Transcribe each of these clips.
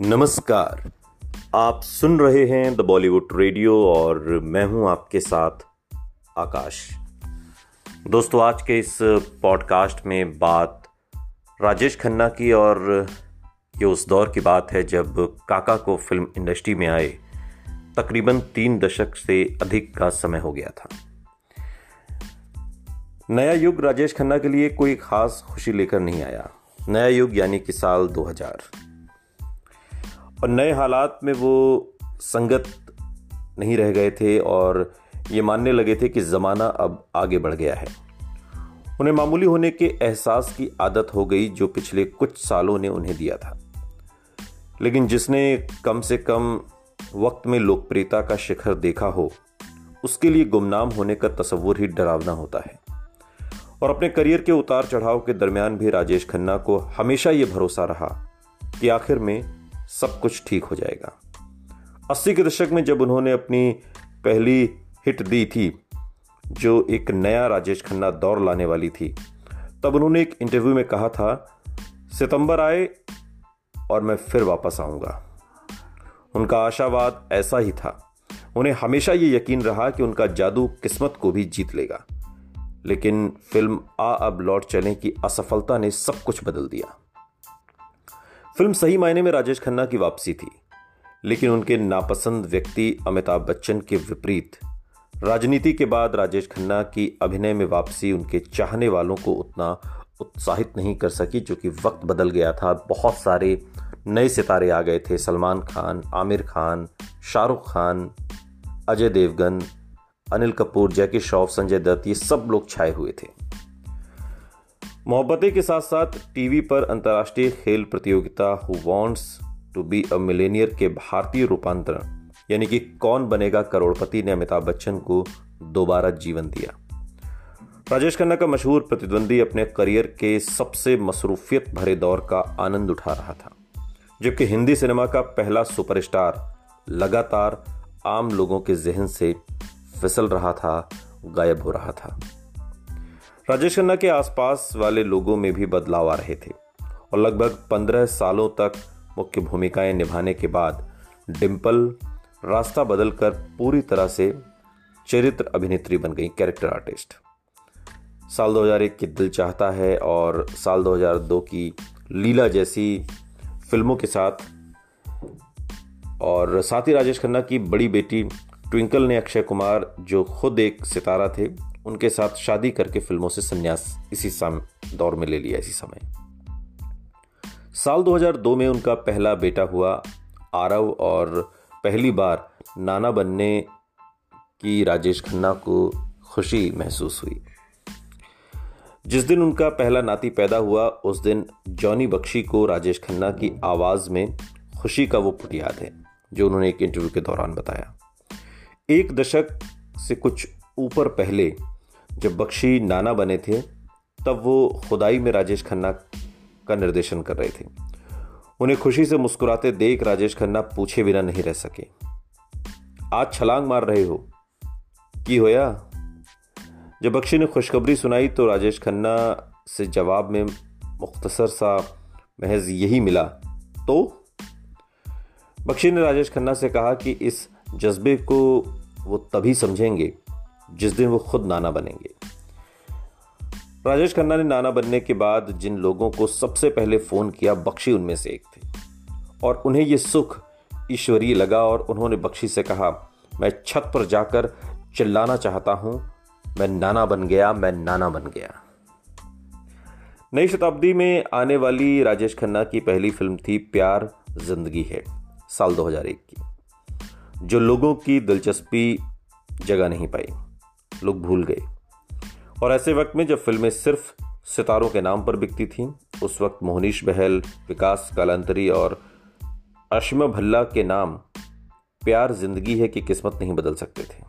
नमस्कार। आप सुन रहे हैं द बॉलीवुड रेडियो और मैं हूँ आपके साथ आकाश। दोस्तों, आज के इस पॉडकास्ट में बात राजेश खन्ना की और ये उस दौर की बात है जब काका को फ़िल्म इंडस्ट्री में आए, तकरीबन तीन दशक से अधिक का समय हो गया था। नया युग राजेश खन्ना के लिए कोई खास खुशी लेकर नहीं आया। नया युग यानी कि साल 2000 और नए हालात में वो संगत नहीं रह गए थे और ये मानने लगे थे कि ज़माना अब आगे बढ़ गया है। उन्हें मामूली होने के एहसास की आदत हो गई जो पिछले कुछ सालों ने उन्हें दिया था। लेकिन जिसने कम से कम वक्त में लोकप्रियता का शिखर देखा हो, उसके लिए गुमनाम होने का तस्वुर ही डरावना होता है। और अपने करियर के उतार चढ़ाव के दरमियान भी राजेश खन्ना को हमेशा ये भरोसा रहा कि आखिर में सब कुछ ठीक हो जाएगा। अस्सी के दशक में जब उन्होंने अपनी पहली हिट दी थी, जो एक नया राजेश खन्ना दौर लाने वाली थी, तब उन्होंने एक इंटरव्यू में कहा था, सितंबर आए और मैं फिर वापस आऊँगा। उनका आशावाद ऐसा ही था। उन्हें हमेशा ये यकीन रहा कि उनका जादू किस्मत को भी जीत लेगा। लेकिन फ़िल्म आ अब लौट चलें की असफलता ने सब कुछ बदल दिया। फ़िल्म सही मायने में राजेश खन्ना की वापसी थी, लेकिन उनके नापसंद व्यक्ति अमिताभ बच्चन के विपरीत। राजनीति के बाद राजेश खन्ना की अभिनय में वापसी उनके चाहने वालों को उतना उत्साहित नहीं कर सकी क्योंकि वक्त बदल गया था। बहुत सारे नए सितारे आ गए थे। सलमान खान, आमिर खान, शाहरुख खान, अजय देवगन, अनिल कपूर, जैकी श्रॉफ संजय दत्त, ये सब लोग छाए हुए थे। मोहब्बतें के साथ साथ टीवी पर अंतर्राष्ट्रीय खेल प्रतियोगिता who wants to be a millionaire के भारतीय रूपांतरण, यानी कि कौन बनेगा करोड़पति ने अमिताभ बच्चन को दोबारा जीवन दिया। राजेश खन्ना का मशहूर प्रतिद्वंदी अपने करियर के सबसे मसरूफियत भरे दौर का आनंद उठा रहा था, जबकि हिंदी सिनेमा का पहला सुपरस्टार लगातार आम लोगों के जहन से फिसल रहा था, गायब हो रहा था। राजेश खन्ना के आसपास वाले लोगों में भी बदलाव आ रहे थे और लगभग पंद्रह सालों तक मुख्य भूमिकाएँ निभाने के बाद डिम्पल रास्ता बदलकर पूरी तरह से चरित्र अभिनेत्री बन गई कैरेक्टर आर्टिस्ट। साल 2001 की दिल चाहता है और साल 2002 की लीला जैसी फ़िल्मों के साथ और साथ ही राजेश खन्ना की बड़ी बेटी ट्विंकल ने अक्षय कुमार, जो खुद एक सितारा थे उनके साथ शादी करके फ़िल्मों से संन्यास इसी समय दौर में ले लिया इसी समय। साल 2002 में उनका पहला बेटा हुआ आरव और पहली बार नाना बनने की राजेश खन्ना को खुशी महसूस हुई। जिस दिन उनका पहला नाती पैदा हुआ, उस दिन जॉनी बख्शी को राजेश खन्ना की आवाज़ में खुशी का वो पुट याद है, जो उन्होंने एक इंटरव्यू के दौरान बताया। एक दशक से कुछ ऊपर पहले जब बख्शी नाना बने थे, तब वो खुदाई में राजेश खन्ना का निर्देशन कर रहे थे। उन्हें खुशी से मुस्कुराते देख राजेश खन्ना पूछे बिना नहीं रह सके। आज छलांग मार रहे हो? की होया जब बख्शी ने खुशखबरी सुनाई तो राजेश खन्ना से जवाब में मुख्तसर सा महज यही मिला तो? बख्शी ने राजेश खन्ना से कहा कि इस जज्बे को वो तभी समझेंगे जिस दिन वो खुद नाना बनेंगे। राजेश खन्ना ने नाना बनने के बाद जिन लोगों को सबसे पहले फ़ोन किया, बख्शी उनमें से एक थे। और उन्हें यह सुख, ईश्वरीय लगा और उन्होंने बख्शी से कहा, मैं छत पर जाकर चिल्लाना चाहता हूँ, मैं नाना बन गया, मैं नाना बन गया। नई शताब्दी में आने वाली राजेश खन्ना की पहली फ़िल्म थी प्यार, ज़िंदगी है, साल 2001 की, जो लोगों की दिलचस्पी जगह नहीं पाई। लोग भूल गए। और ऐसे वक्त में जब फ़िल्में सिर्फ़ सितारों के नाम पर बिकती थीं, उस वक्त मोहनीश बहल, विकास कालांतरी और अशमा भल्ला के नाम प्यार ज़िंदगी है कि किस्मत नहीं बदल सकते थे।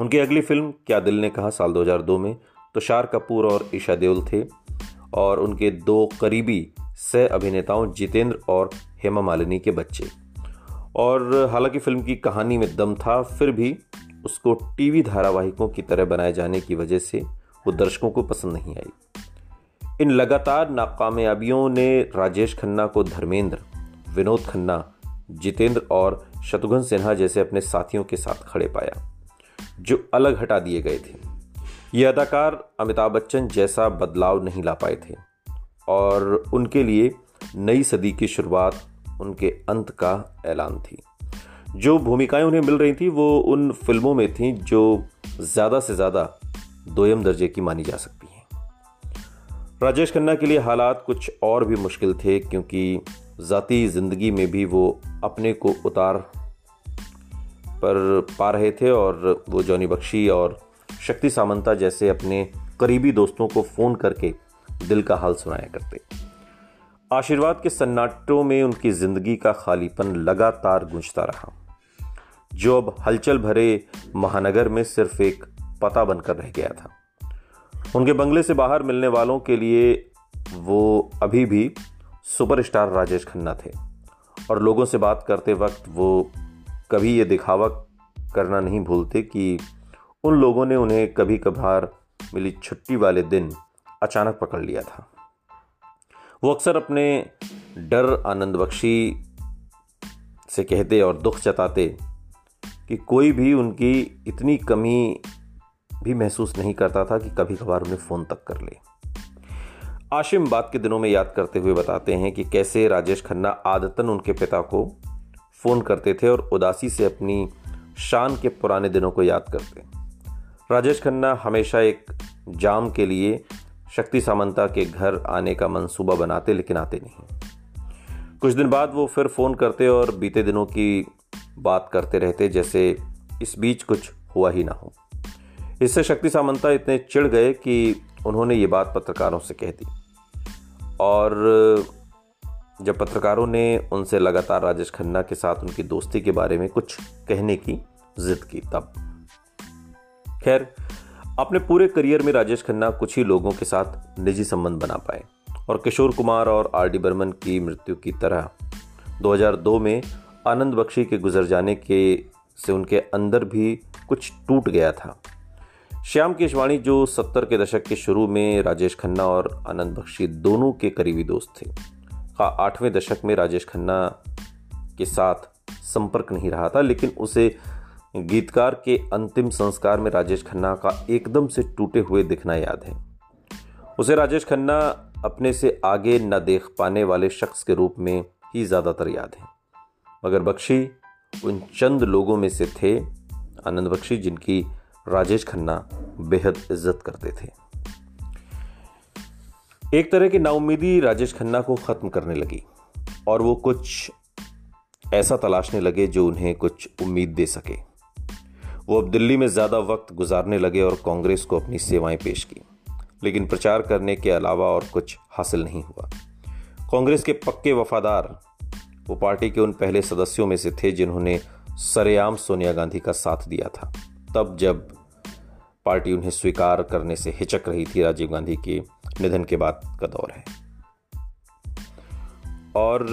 उनकी अगली फ़िल्म, क्या दिल ने कहा, साल 2002 में, तुषार कपूर और ईशा देओल थे और उनके दो करीबी सह अभिनेताओं जितेंद्र और हेमा मालिनी के बच्चे। और हालाँकि फ़िल्म की कहानी में दम था, फिर भी उसको टीवी धारावाहिकों की तरह बनाए जाने की वजह से वो दर्शकों को पसंद नहीं आई। इन लगातार नाकामयाबियों ने राजेश खन्ना को धर्मेंद्र, विनोद खन्ना, जितेंद्र और शत्रुघ्न सिन्हा जैसे अपने साथियों के साथ खड़े पाया, जो अलग हटा दिए गए थे। ये अदाकार अमिताभ बच्चन जैसा बदलाव नहीं ला पाए थे और उनके लिए नई सदी की शुरुआत उनके अंत का ऐलान थी। जो भूमिकाएँ उन्हें मिल रही थी वो उन फ़िल्मों में थी जो ज़्यादा से ज़्यादा दोयम दर्जे की मानी जा सकती हैं। राजेश खन्ना के लिए हालात कुछ और भी मुश्किल थे, क्योंकि ज़ाती ज़िंदगी में भी वो अपने को उतार पर पा रहे थे और वो जॉनी बख्शी और शक्ति सामंता जैसे अपने करीबी दोस्तों को फ़ोन करके दिल का हाल सुनाया करते। आशीर्वाद के सन्नाटों में उनकी ज़िंदगी का खालीपन लगातार गूंजता रहा। जो अब हलचल भरे महानगर में सिर्फ़ एक पता बनकर रह गया था। उनके बंगले से बाहर मिलने वालों के लिए वो अभी भी सुपरस्टार राजेश खन्ना थे। और लोगों से बात करते वक्त वो कभी ये दिखावा करना नहीं भूलते कि उन लोगों ने उन्हें कभी कभार मिली छुट्टी वाले दिन अचानक पकड़ लिया था। वो अक्सर अपने डर आनंद बख्शी से कहते और दुख जताते कि कोई भी उनकी इतनी कमी भी महसूस नहीं करता था कि कभी कभार उन्हें फ़ोन तक कर ले। आशिम बात के दिनों में याद करते हुए बताते हैं कि कैसे राजेश खन्ना आदतन उनके पिता को फ़ोन करते थे और उदासी से अपनी शान के पुराने दिनों को याद करते। राजेश खन्ना हमेशा एक जाम के लिए शक्ति सामंता के घर आने का मंसूबा बनाते लेकिन आते नहीं। कुछ दिन बाद वो फिर फ़ोन करते और बीते दिनों की बात करते रहते, जैसे इस बीच कुछ हुआ ही ना हो। इससे शक्ति सामंता इतने चिढ़ गए कि उन्होंने ये बात पत्रकारों से कह दी। और जब पत्रकारों ने उनसे लगातार राजेश खन्ना के साथ उनकी दोस्ती के बारे में कुछ कहने की जिद की, तब। खैर अपने पूरे करियर में राजेश खन्ना कुछ ही लोगों के साथ निजी संबंध बना पाए और किशोर कुमार और आर डी बर्मन की मृत्यु की तरह 2002 में आनंद बख्शी के गुजर जाने के से उनके अंदर भी कुछ टूट गया था। श्याम केशवाणी जो सत्तर के दशक के शुरू में राजेश खन्ना और आनंद बख्शी दोनों के करीबी दोस्त थे, का आठवें दशक में राजेश खन्ना के साथ संपर्क नहीं रहा था, लेकिन उसे गीतकार के अंतिम संस्कार में राजेश खन्ना का एकदम से टूटे हुए दिखना याद है। उसे राजेश खन्ना अपने से आगे न देख पाने वाले शख्स के रूप में ही ज़्यादातर याद है। मगर बख्शी उन चंद लोगों में से थे, आनंद बख्शी, जिनकी राजेश खन्ना बेहद इज़्ज़त करते थे। एक तरह की नाउमीदी राजेश खन्ना को ख़त्म करने लगी और वो कुछ ऐसा तलाशने लगे जो उन्हें कुछ उम्मीद दे सके। वो अब दिल्ली में ज़्यादा वक्त गुजारने लगे और कांग्रेस को अपनी सेवाएँ पेश की। लेकिन प्रचार करने के अलावा और कुछ हासिल नहीं हुआ। कांग्रेस के पक्के वफादार, वो पार्टी के उन पहले सदस्यों में से थे जिन्होंने सरेआम सोनिया गांधी का साथ दिया था। तब जब पार्टी उन्हें स्वीकार करने से हिचक रही थी, राजीव गांधी के निधन के बाद का दौर है। और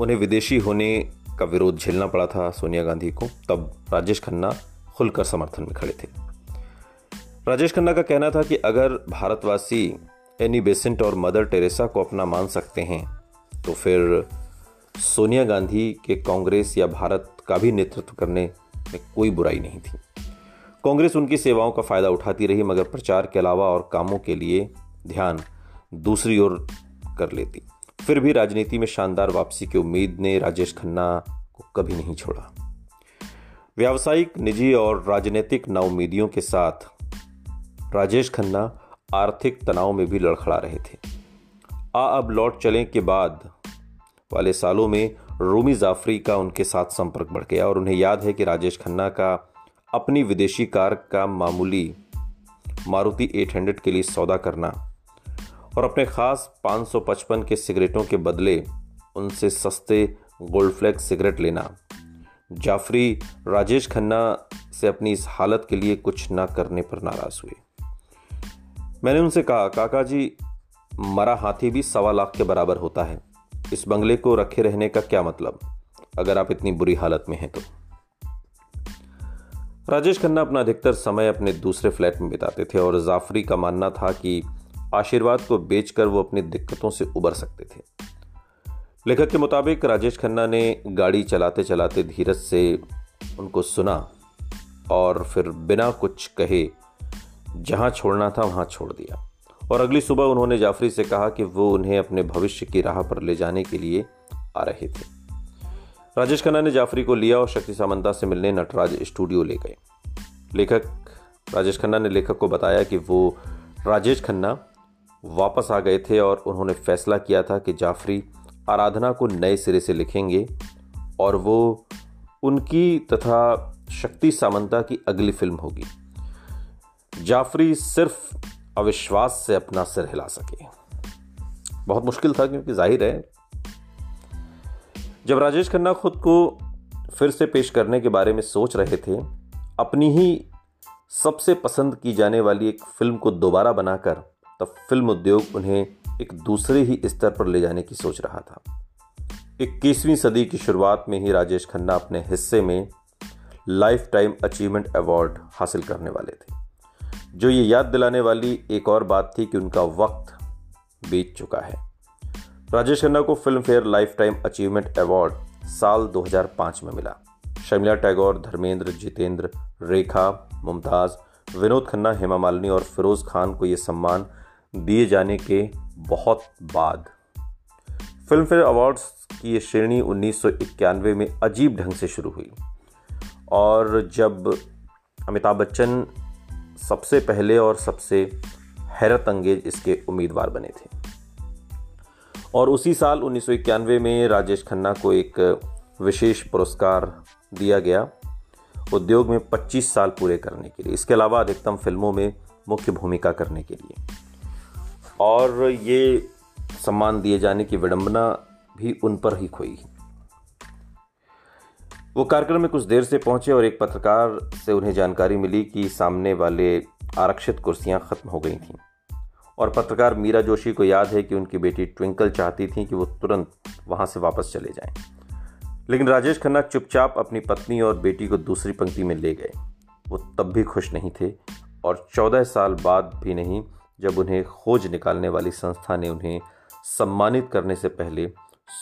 उन्हें विदेशी होने का विरोध झेलना पड़ा था सोनिया गांधी को। तब राजेश खन्ना खुलकर समर्थन में खड़े थे। राजेश खन्ना का कहना था कि अगर भारतवासी एनी बेसेंट और मदर टेरेसा को अपना मान सकते हैं तो फिर सोनिया गांधी के कांग्रेस या भारत का भी नेतृत्व करने में कोई बुराई नहीं थी। कांग्रेस उनकी सेवाओं का फ़ायदा उठाती रही, मगर प्रचार के अलावा और कामों के लिए ध्यान दूसरी ओर कर लेती। फिर भी राजनीति में शानदार वापसी की उम्मीद ने राजेश खन्ना को कभी नहीं छोड़ा। व्यावसायिक, निजी और राजनीतिक नाउमीदियों के साथ राजेश खन्ना आर्थिक तनाव में भी लड़खड़ा रहे थे। आ अब लौट चलें के बाद वाले सालों में रूमी जाफरी का उनके साथ संपर्क बढ़ गया और उन्हें याद है कि राजेश खन्ना का अपनी विदेशी कार का मामूली मारुति 800 के लिए सौदा करना और अपने खास 555 के सिगरेटों के बदले उनसे सस्ते गोल्ड फ्लैग सिगरेट लेना। जाफरी, राजेश खन्ना से अपनी इस हालत के लिए कुछ ना करने पर नाराज़ हुए। मैंने उनसे कहा, काका जी, मरा हाथी भी सवा लाख के बराबर होता है। इस बंगले को रखे रहने का क्या मतलब? अगर आप इतनी बुरी हालत में हैं तो। राजेश खन्ना अपना अधिकतर समय अपने दूसरे फ्लैट में बिताते थे और जाफरी का मानना था कि आशीर्वाद को बेचकर वो अपनी दिक्कतों से उबर सकते थे। लेखक के मुताबिक राजेश खन्ना ने गाड़ी चलाते चलाते धीरज से उनको सुना और फिर बिना कुछ कहे जहाँ छोड़ना था वहाँ छोड़ दिया। और अगली सुबह उन्होंने जाफरी से कहा कि वो उन्हें अपने भविष्य की राह पर ले जाने के लिए आ रहे थे। राजेश खन्ना ने जाफरी को लिया और शक्ति सामंता से मिलने नटराज स्टूडियो ले गए। लेखक राजेश खन्ना ने लेखक को बताया कि वो राजेश खन्ना वापस आ गए थे और उन्होंने फैसला किया था कि जाफरी आराधना को नए सिरे से लिखेंगे और वो उनकी तथा शक्ति सामंता की अगली फ़िल्म होगी। जाफरी सिर्फ़ अविश्वास से अपना सिर हिला सके। बहुत मुश्किल था क्योंकि ज़ाहिर है, जब राजेश खन्ना खुद को फिर से पेश करने के बारे में सोच रहे थे, अपनी ही सबसे पसंद की जाने वाली एक फ़िल्म को दोबारा बनाकर तब फ़िल्म उद्योग उन्हें एक दूसरे ही स्तर पर ले जाने की सोच रहा था। इक्कीसवीं सदी की शुरुआत में ही राजेश खन्ना अपने हिस्से में लाइफ टाइम अचीवमेंट अवार्ड हासिल करने वाले थे। जो ये याद दिलाने वाली एक और बात थी कि उनका वक्त बीत चुका है। राजेश खन्ना को Filmfare lifetime achievement award साल 2005 में मिला। शमिला टैगोर, धर्मेंद्र, जितेंद्र, रेखा, मुमताज़, विनोद खन्ना, हेमा मालिनी और फिरोज खान को यह सम्मान दिए जाने के बहुत बाद। फ़िल्म फेयर अवार्ड्स की ये श्रेणी उन्नीस सौ इक्यानवे में अजीब ढंग से शुरू हुई। और जब अमिताभ बच्चन सबसे पहले और सबसे हैरत अंगेज इसके उम्मीदवार बने थे। और उसी साल उन्नीस सौ इक्यानवे में राजेश खन्ना को एक विशेष पुरस्कार दिया गया उद्योग में 25 साल पूरे करने के लिए। इसके अलावा अधिकतम फ़िल्मों में मुख्य भूमिका करने के लिए। और ये सम्मान दिए जाने की विडंबना भी उन पर ही खोई। वो कार्यक्रम में कुछ देर से पहुँचे और एक पत्रकार से उन्हें जानकारी मिली कि सामने वाले आरक्षित कुर्सियाँ खत्म हो गई थीं। और पत्रकार मीरा जोशी को याद है कि उनकी बेटी ट्विंकल चाहती थी कि वो तुरंत वहाँ से वापस चले जाएँ। लेकिन राजेश खन्ना चुपचाप अपनी पत्नी और बेटी को दूसरी पंक्ति में ले गए। वो तब भी खुश नहीं थे और चौदह साल बाद भी नहीं जब उन्हें खोज निकालने वाली संस्था ने उन्हें सम्मानित करने से पहले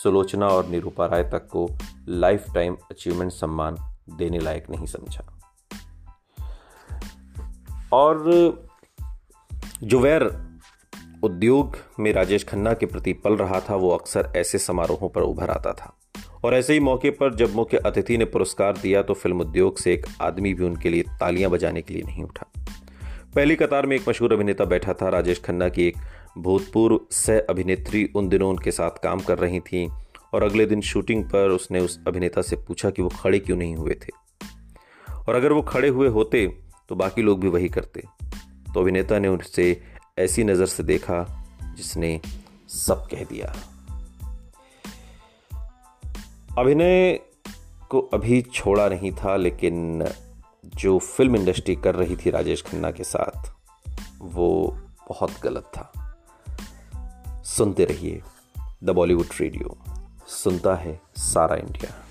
सुलोचना और निरूपा राय तक को लाइफ टाइम अचीवमेंट सम्मान देने लायक नहीं समझा। और जो वैर उद्योग में राजेश खन्ना के प्रति पल रहा था, वो अक्सर ऐसे समारोहों पर उभर आता था। और ऐसे ही मौके पर जब मुख्य अतिथि ने पुरस्कार दिया तो फ़िल्म उद्योग से एक आदमी भी उनके लिए तालियाँ बजाने के लिए नहीं उठा। पहली कतार में एक मशहूर अभिनेता बैठा था। राजेश खन्ना की एक भूतपूर्व सह अभिनेत्री उन दिनों उनके साथ काम कर रही थी और अगले दिन शूटिंग पर उसने उस अभिनेता से पूछा कि वो खड़े क्यों नहीं हुए थे। और अगर वो खड़े हुए होते तो बाकी लोग भी वही करते। तो अभिनेता ने उनसे ऐसी नज़र से देखा, जिसने सब कह दिया। अभिनय को अभी छोड़ा नहीं था, लेकिन जो फ़िल्म इंडस्ट्री कर रही थी राजेश खन्ना के साथ, वो बहुत गलत था। सुनते रहिए द बॉलीवुड रेडियो। सुनता है सारा इंडिया।